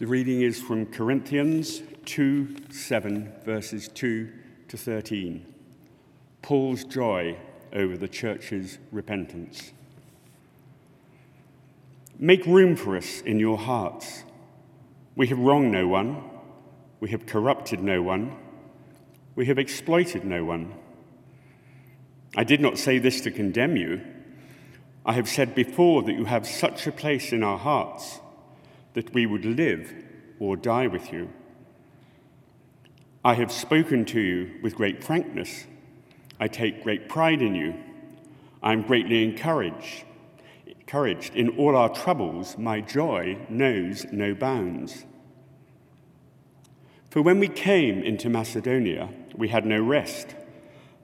The reading is from Corinthians 2 7, verses 2 to 13. Paul's joy over the church's repentance. Make room for us in your hearts. We have wronged no one, we have corrupted no one, we have exploited no one. I did not say this to condemn you. I have said before that you have such a place in our hearts that we would live or die with you. I have spoken to you with great frankness. I take great pride in you. I am greatly encouraged. Encouraged in all our troubles, my joy knows no bounds. For when we came into Macedonia, we had no rest,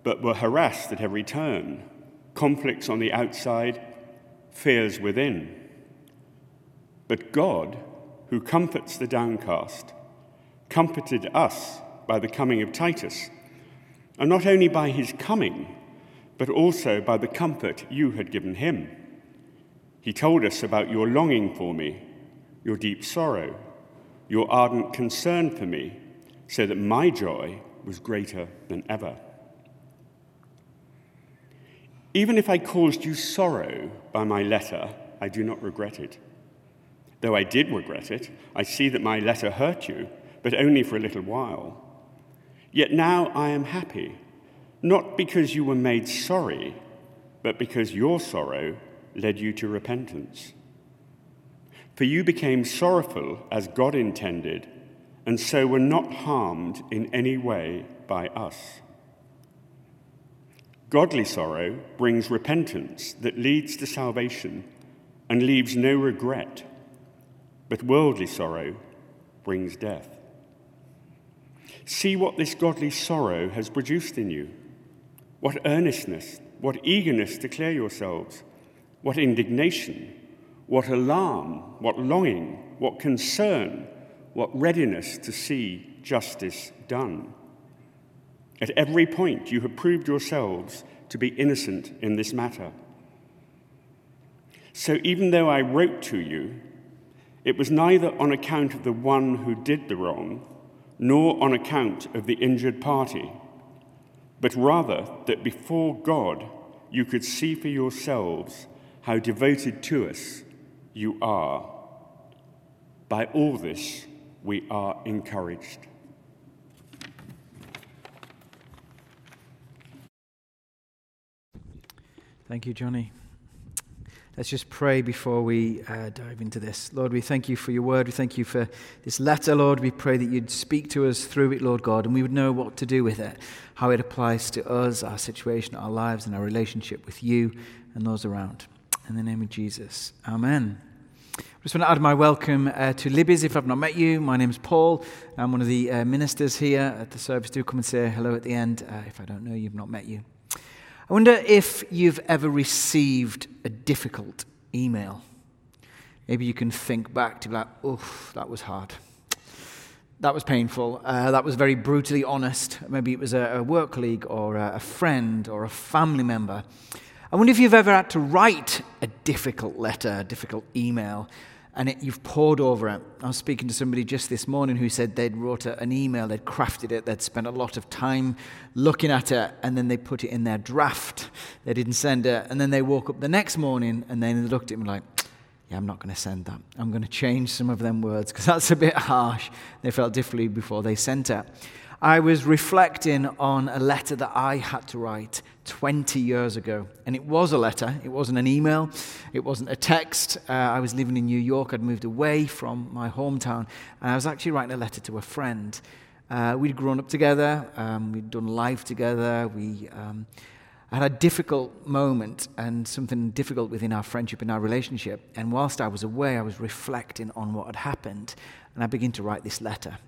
but were harassed at every turn, conflicts on the outside, fears within. But God, who comforts the downcast, comforted us by the coming of Titus, and not only by his coming, but also by the comfort you had given him. He told us about your longing for me, your deep sorrow, your ardent concern for me, so that my joy was greater than ever. Even if I caused you sorrow by my letter, I do not regret it. Though I did regret it, I see that my letter hurt you, but only for a little while. Yet now I am happy, not because you were made sorry, but because your sorrow led you to repentance. For you became sorrowful as God intended, and so were not harmed in any way by us. Godly sorrow brings repentance that leads to salvation and leaves no regret but worldly sorrow brings death. See what this godly sorrow has produced in you. What earnestness, what eagerness to clear yourselves, what indignation, what alarm, what longing, what concern, what readiness to see justice done. At every point, you have proved yourselves to be innocent in this matter. So, even though I wrote to you, it was neither on account of the one who did the wrong, nor on account of the injured party, but rather that before God you could see for yourselves how devoted to us you are. By all this, we are encouraged. Thank you, Johnny. Let's just pray before we uh, dive into this. Lord, we thank you for your word. We thank you for this letter, Lord. We pray that you'd speak to us through it, Lord God, and we would know what to do with it, how it applies to us, our situation, our lives, and our relationship with you and those around. In the name of Jesus. Amen. I just want to add my welcome uh, to Libby's if I've not met you. My name's Paul. I'm one of the uh, ministers here at the service. Do come and say hello at the end uh, if I don't know you've not met you. I wonder if you've ever received a difficult email. Maybe you can think back to be like, oh, that was hard. That was painful. Uh, that was very brutally honest. Maybe it was a, a work colleague or a, a friend or a family member. I wonder if you've ever had to write a difficult letter, a difficult email, and it, you've poured over it. I was speaking to somebody just this morning who said they'd wrote an email, they'd crafted it, they'd spent a lot of time looking at it, and then they put it in their draft. They didn't send it, and then they woke up the next morning and then they looked at me like, yeah, I'm not going to send that. I'm going to change some of them words because that's a bit harsh. They felt differently before they sent it. I was reflecting on a letter that I had to write 20 years ago. And it was a letter, it wasn't an email, it wasn't a text. Uh, I was living in New York, I'd moved away from my hometown, and I was actually writing a letter to a friend. Uh, we'd grown up together, um, we'd done life together, we um, had a difficult moment and something difficult within our friendship and our relationship. And whilst I was away, I was reflecting on what had happened, and I began to write this letter.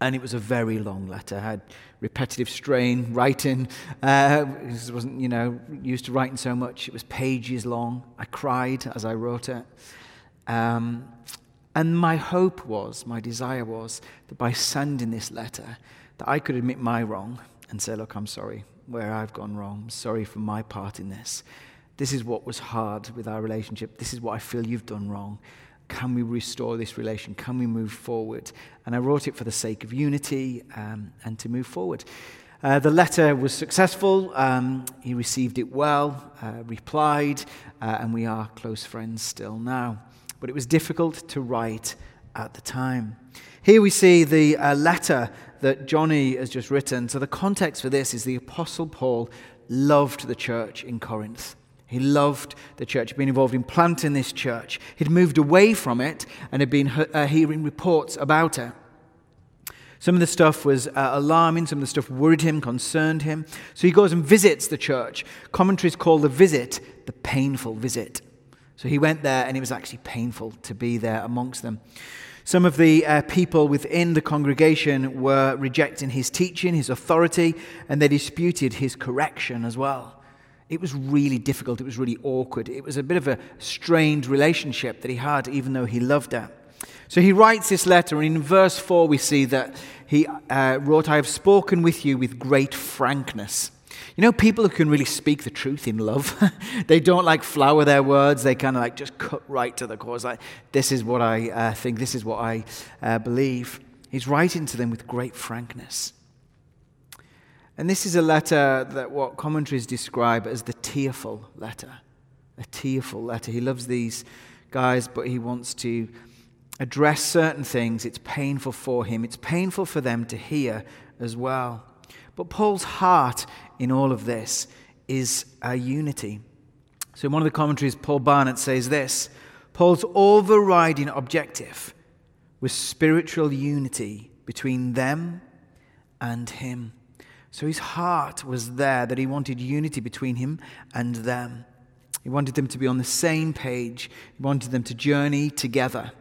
And it was a very long letter. I had repetitive strain writing. Uh, I wasn't, you know, used to writing so much. It was pages long. I cried as I wrote it. Um, and my hope was, my desire was, that by sending this letter, that I could admit my wrong and say, look, I'm sorry where I've gone wrong. I'm sorry for my part in this. This is what was hard with our relationship. This is what I feel you've done wrong. Can we restore this relation? Can we move forward? And I wrote it for the sake of unity um, and to move forward. Uh, the letter was successful. Um, he received it well, uh, replied, uh, and we are close friends still now. But it was difficult to write at the time. Here we see the uh, letter that Johnny has just written. So the context for this is the Apostle Paul loved the church in Corinth. He loved the church, He'd been involved in planting this church. He'd moved away from it and had been uh, hearing reports about it. Some of the stuff was uh, alarming, some of the stuff worried him, concerned him. So he goes and visits the church. Commentaries call the visit the painful visit. So he went there and it was actually painful to be there amongst them. Some of the uh, people within the congregation were rejecting his teaching, his authority, and they disputed his correction as well. It was really difficult. It was really awkward. It was a bit of a strained relationship that he had, even though he loved her. So he writes this letter, and in verse 4, we see that he uh, wrote, I have spoken with you with great frankness. You know, people who can really speak the truth in love, they don't like flower their words. They kind of like just cut right to the cause. like, this is what I uh, think, this is what I uh, believe. He's writing to them with great frankness. And this is a letter that what commentaries describe as the tearful letter. A tearful letter. He loves these guys, but he wants to address certain things. It's painful for him, it's painful for them to hear as well. But Paul's heart in all of this is a unity. So, in one of the commentaries, Paul Barnett says this Paul's overriding objective was spiritual unity between them and him. So his heart was there that he wanted unity between him and them. He wanted them to be on the same page, he wanted them to journey together.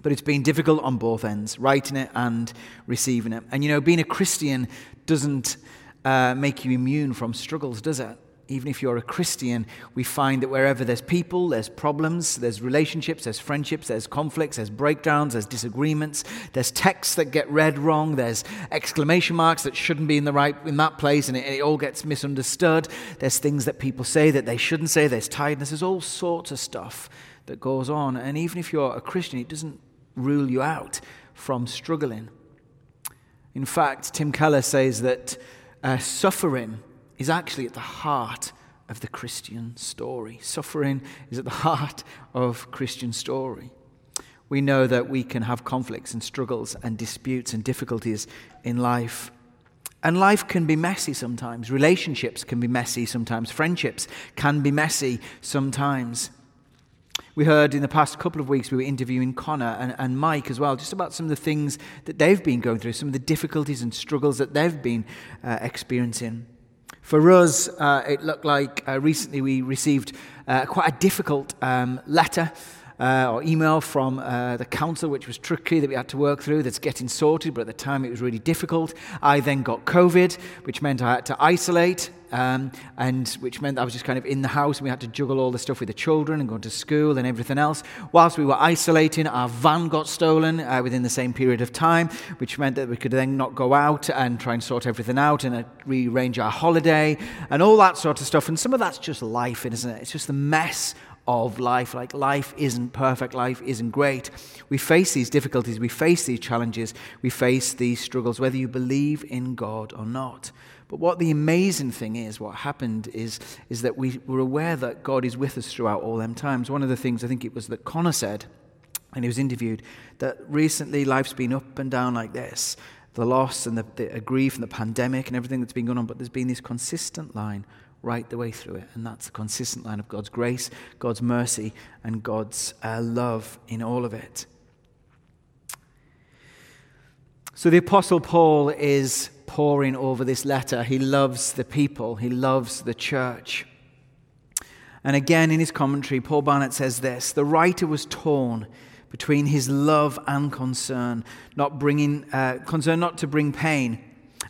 But it's been difficult on both ends, writing it and receiving it. And you know, being a Christian doesn't uh, make you immune from struggles, does it? Even if you're a Christian, we find that wherever there's people, there's problems, there's relationships, there's friendships, there's conflicts, there's breakdowns, there's disagreements, there's texts that get read wrong, there's exclamation marks that shouldn't be in the right in that place, and it, it all gets misunderstood. There's things that people say that they shouldn't say. There's tiredness. There's all sorts of stuff that goes on, and even if you're a Christian, it doesn't rule you out from struggling. In fact, Tim Keller says that uh, suffering is actually at the heart of the Christian story. Suffering is at the heart of Christian story. We know that we can have conflicts and struggles and disputes and difficulties in life. And life can be messy sometimes. Relationships can be messy sometimes. Friendships can be messy sometimes. We heard in the past couple of weeks, we were interviewing Connor and, and Mike as well, just about some of the things that they've been going through, some of the difficulties and struggles that they've been uh, experiencing. For us, uh, it looked like uh, recently we received uh, quite a difficult um, letter uh, or email from uh, the council, which was tricky that we had to work through, that's getting sorted, but at the time it was really difficult. I then got COVID, which meant I had to isolate. Um, and which meant I was just kind of in the house and we had to juggle all the stuff with the children and going to school and everything else. Whilst we were isolating, our van got stolen uh, within the same period of time, which meant that we could then not go out and try and sort everything out and uh, rearrange our holiday and all that sort of stuff. And some of that's just life, isn't it? It's just the mess of life. Like life isn't perfect, life isn't great. We face these difficulties, we face these challenges, we face these struggles, whether you believe in God or not. But what the amazing thing is, what happened is, is that we were aware that God is with us throughout all them times. One of the things I think it was that Connor said, and he was interviewed, that recently life's been up and down like this the loss and the, the grief and the pandemic and everything that's been going on, but there's been this consistent line right the way through it. And that's a consistent line of God's grace, God's mercy, and God's uh, love in all of it. So the Apostle Paul is poring over this letter. He loves the people, he loves the church. And again, in his commentary, Paul Barnett says this The writer was torn between his love and concern, not bringing, uh, concern not to bring pain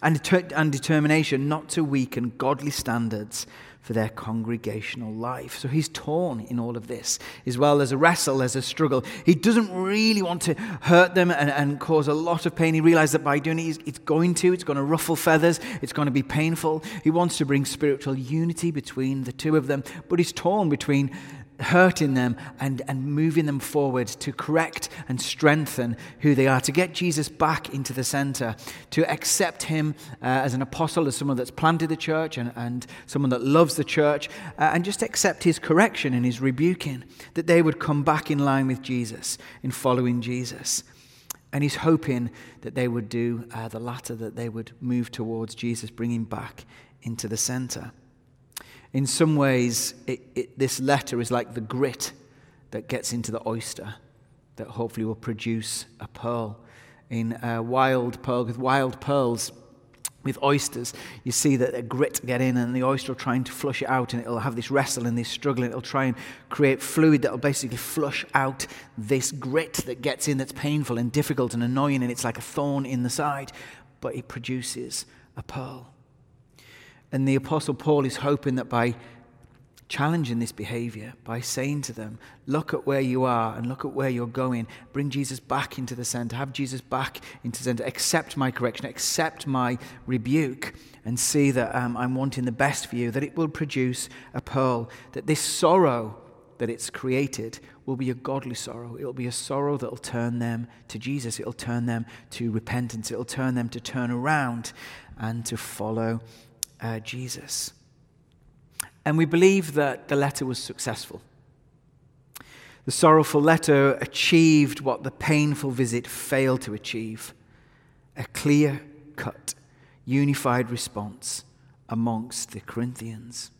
and, and determination not to weaken godly standards for their congregational life. So he's torn in all of this, as well as a wrestle, as a struggle. He doesn't really want to hurt them and, and cause a lot of pain. He realizes that by doing it, it's going to, it's going to ruffle feathers, it's going to be painful. He wants to bring spiritual unity between the two of them, but he's torn between hurting them and, and moving them forward to correct and strengthen who they are, to get Jesus back into the center, to accept him uh, as an apostle, as someone that's planted the church and, and someone that loves the church, uh, and just accept his correction and his rebuking, that they would come back in line with Jesus, in following Jesus. And he's hoping that they would do uh, the latter, that they would move towards Jesus, bringing back into the center. In some ways, it, it, this letter is like the grit that gets into the oyster that hopefully will produce a pearl. In a wild pearl, with wild pearls, with oysters, you see that the grit get in and the oyster will try to flush it out and it'll have this wrestle and this struggle and it'll try and create fluid that will basically flush out this grit that gets in that's painful and difficult and annoying and it's like a thorn in the side, but it produces a pearl. And the Apostle Paul is hoping that by challenging this behavior, by saying to them, look at where you are and look at where you're going, bring Jesus back into the center, have Jesus back into the center, accept my correction, accept my rebuke, and see that um, I'm wanting the best for you, that it will produce a pearl, that this sorrow that it's created will be a godly sorrow. It'll be a sorrow that will turn them to Jesus. It'll turn them to repentance. It'll turn them to turn around and to follow uh, Jesus. And we believe that the letter was successful. The sorrowful letter achieved what the painful visit failed to achieve a clear cut, unified response amongst the Corinthians.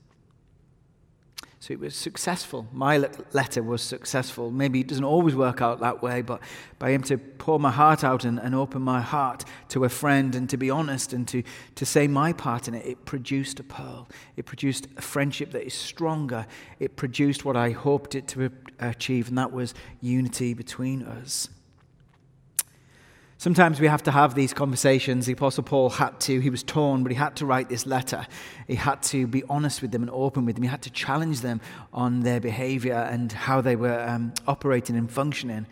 So it was successful. My letter was successful. Maybe it doesn't always work out that way, but by him to pour my heart out and, and open my heart to a friend and to be honest and to, to say my part in it, it produced a pearl. It produced a friendship that is stronger. It produced what I hoped it to achieve, and that was unity between us. Sometimes we have to have these conversations. The Apostle Paul had to, he was torn, but he had to write this letter. He had to be honest with them and open with them. He had to challenge them on their behavior and how they were um, operating and functioning.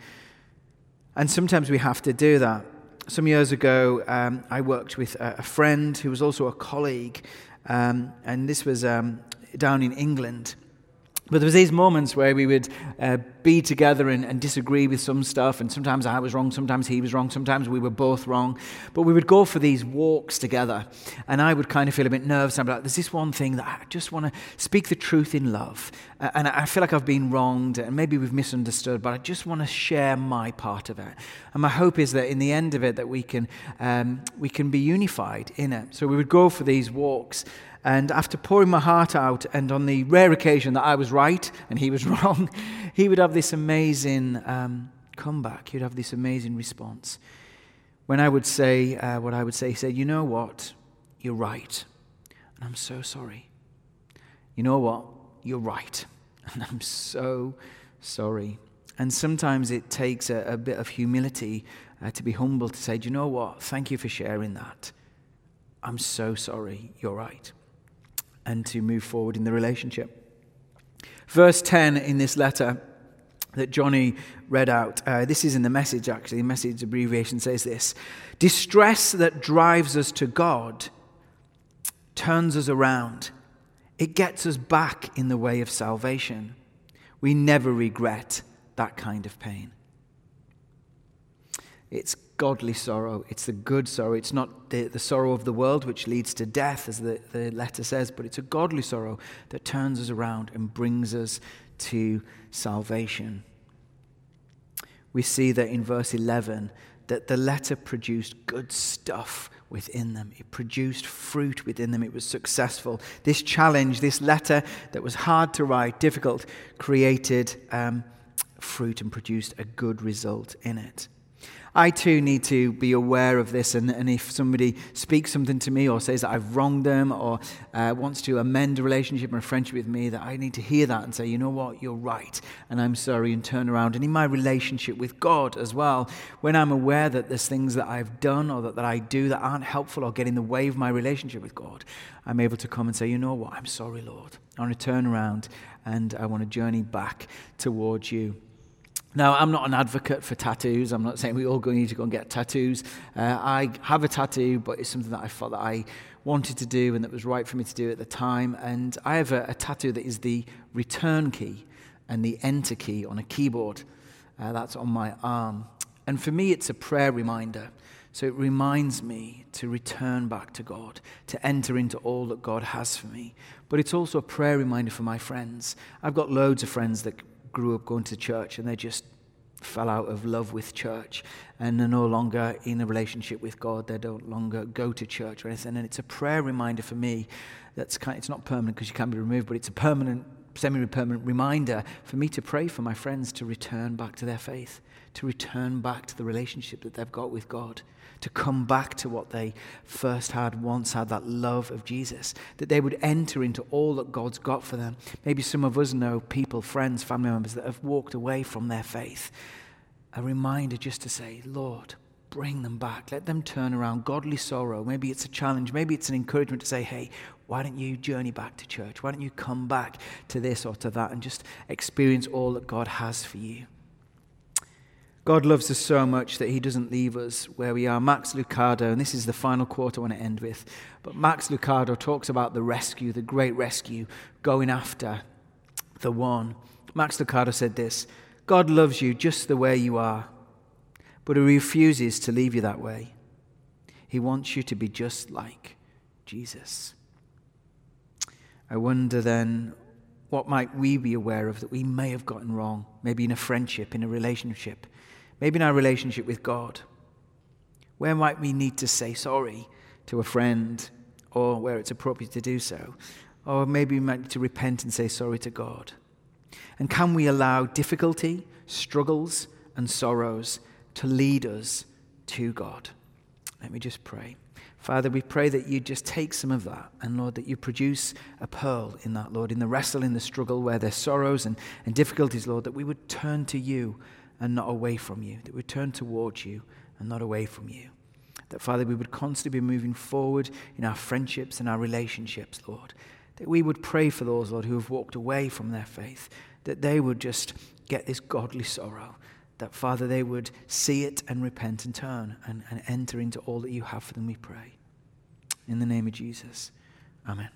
And sometimes we have to do that. Some years ago, um, I worked with a, friend who was also a colleague, um, and this was um, down in England. But there was these moments where we would uh, be together and, and, disagree with some stuff, and sometimes I was wrong, sometimes he was wrong, sometimes we were both wrong. But we would go for these walks together, and I would kind of feel a bit nervous. I'm like, there's this one thing that I just want to speak the truth in love, and I feel like I've been wronged, and maybe we've misunderstood, but I just want to share my part of it. And my hope is that in the end of it, that we can um, we can be unified in it. So we would go for these walks. And after pouring my heart out, and on the rare occasion that I was right and he was wrong, he would have this amazing um, comeback. He'd have this amazing response. When I would say uh, what I would say, he said, You know what? You're right. And I'm so sorry. You know what? You're right. And I'm so sorry. And sometimes it takes a, a bit of humility uh, to be humble to say, Do you know what? Thank you for sharing that. I'm so sorry. You're right and to move forward in the relationship. Verse 10 in this letter that Johnny read out, uh, this is in the message actually, the message abbreviation says this Distress that drives us to God turns us around, it gets us back in the way of salvation. We never regret that kind of pain. It's godly sorrow. It's the good sorrow. It's not the, the sorrow of the world, which leads to death, as the, the letter says, but it's a godly sorrow that turns us around and brings us to salvation. We see that in verse 11 that the letter produced good stuff within them. It produced fruit within them. It was successful. This challenge, this letter that was hard to write, difficult, created um, fruit and produced a good result in it. I too need to be aware of this. And, and if somebody speaks something to me or says that I've wronged them or uh, wants to amend a relationship or a friendship with me, that I need to hear that and say, you know what, you're right, and I'm sorry, and turn around. And in my relationship with God as well, when I'm aware that there's things that I've done or that, that I do that aren't helpful or get in the way of my relationship with God, I'm able to come and say, you know what, I'm sorry, Lord. I want to turn around and I want to journey back towards you. Now, I'm not an advocate for tattoos. I'm not saying we all need to go and get tattoos. Uh, I have a tattoo, but it's something that I thought that I wanted to do and that was right for me to do at the time. And I have a, a tattoo that is the return key. and the enter key on a keyboard. Uh, that's on my arm. And for me, it's a prayer reminder. So it reminds me to return back to God, to enter into all that God has for me. But it's also a prayer reminder for my friends. I've got loads of friends that grew up going to church and they just fell out of love with church and they're no longer in a relationship with God. They don't longer go to church or anything. And it's a prayer reminder for me that's kind of, it's not permanent because you can't be removed, but it's a permanent, semi permanent reminder for me to pray for my friends to return back to their faith, to return back to the relationship that they've got with God to come back to what they first had, once had, that love of Jesus, that they would enter into all that God's got for them. Maybe some of us know people, friends, family members that have walked away from their faith. A reminder just to say, Lord, bring them back. Let them turn around. Godly sorrow. Maybe it's a challenge. Maybe it's an encouragement to say, hey, why don't you journey back to church? Why don't you come back to this or to that and just experience all that God has for you? God loves us so much that he doesn't leave us where we are. Max Lucado, and this is the final quote I want to end with, but Max Lucado talks about the rescue, the great rescue, going after the one. Max Lucado said this God loves you just the way you are, but he refuses to leave you that way. He wants you to be just like Jesus. I wonder then, what might we be aware of that we may have gotten wrong, maybe in a friendship, in a relationship? maybe in our relationship with God. Where might we need to say sorry to a friend or where it's appropriate to do so? Or maybe we might need to repent and say sorry to God. And can we allow difficulty, struggles, and sorrows to lead us to God? Let me just pray. Father, we pray that you just take some of that and, Lord, that you produce a pearl in that, Lord, in the wrestle, in the struggle where there's sorrows and, and difficulties, Lord, that we would turn to you and not away from you, that we would turn towards you and not away from you. That, Father, we would constantly be moving forward in our friendships and our relationships, Lord. That we would pray for those, Lord, who have walked away from their faith, that they would just get this godly sorrow. That, Father, they would see it and repent and turn and, and enter into all that you have for them, we pray. In the name of Jesus. Amen.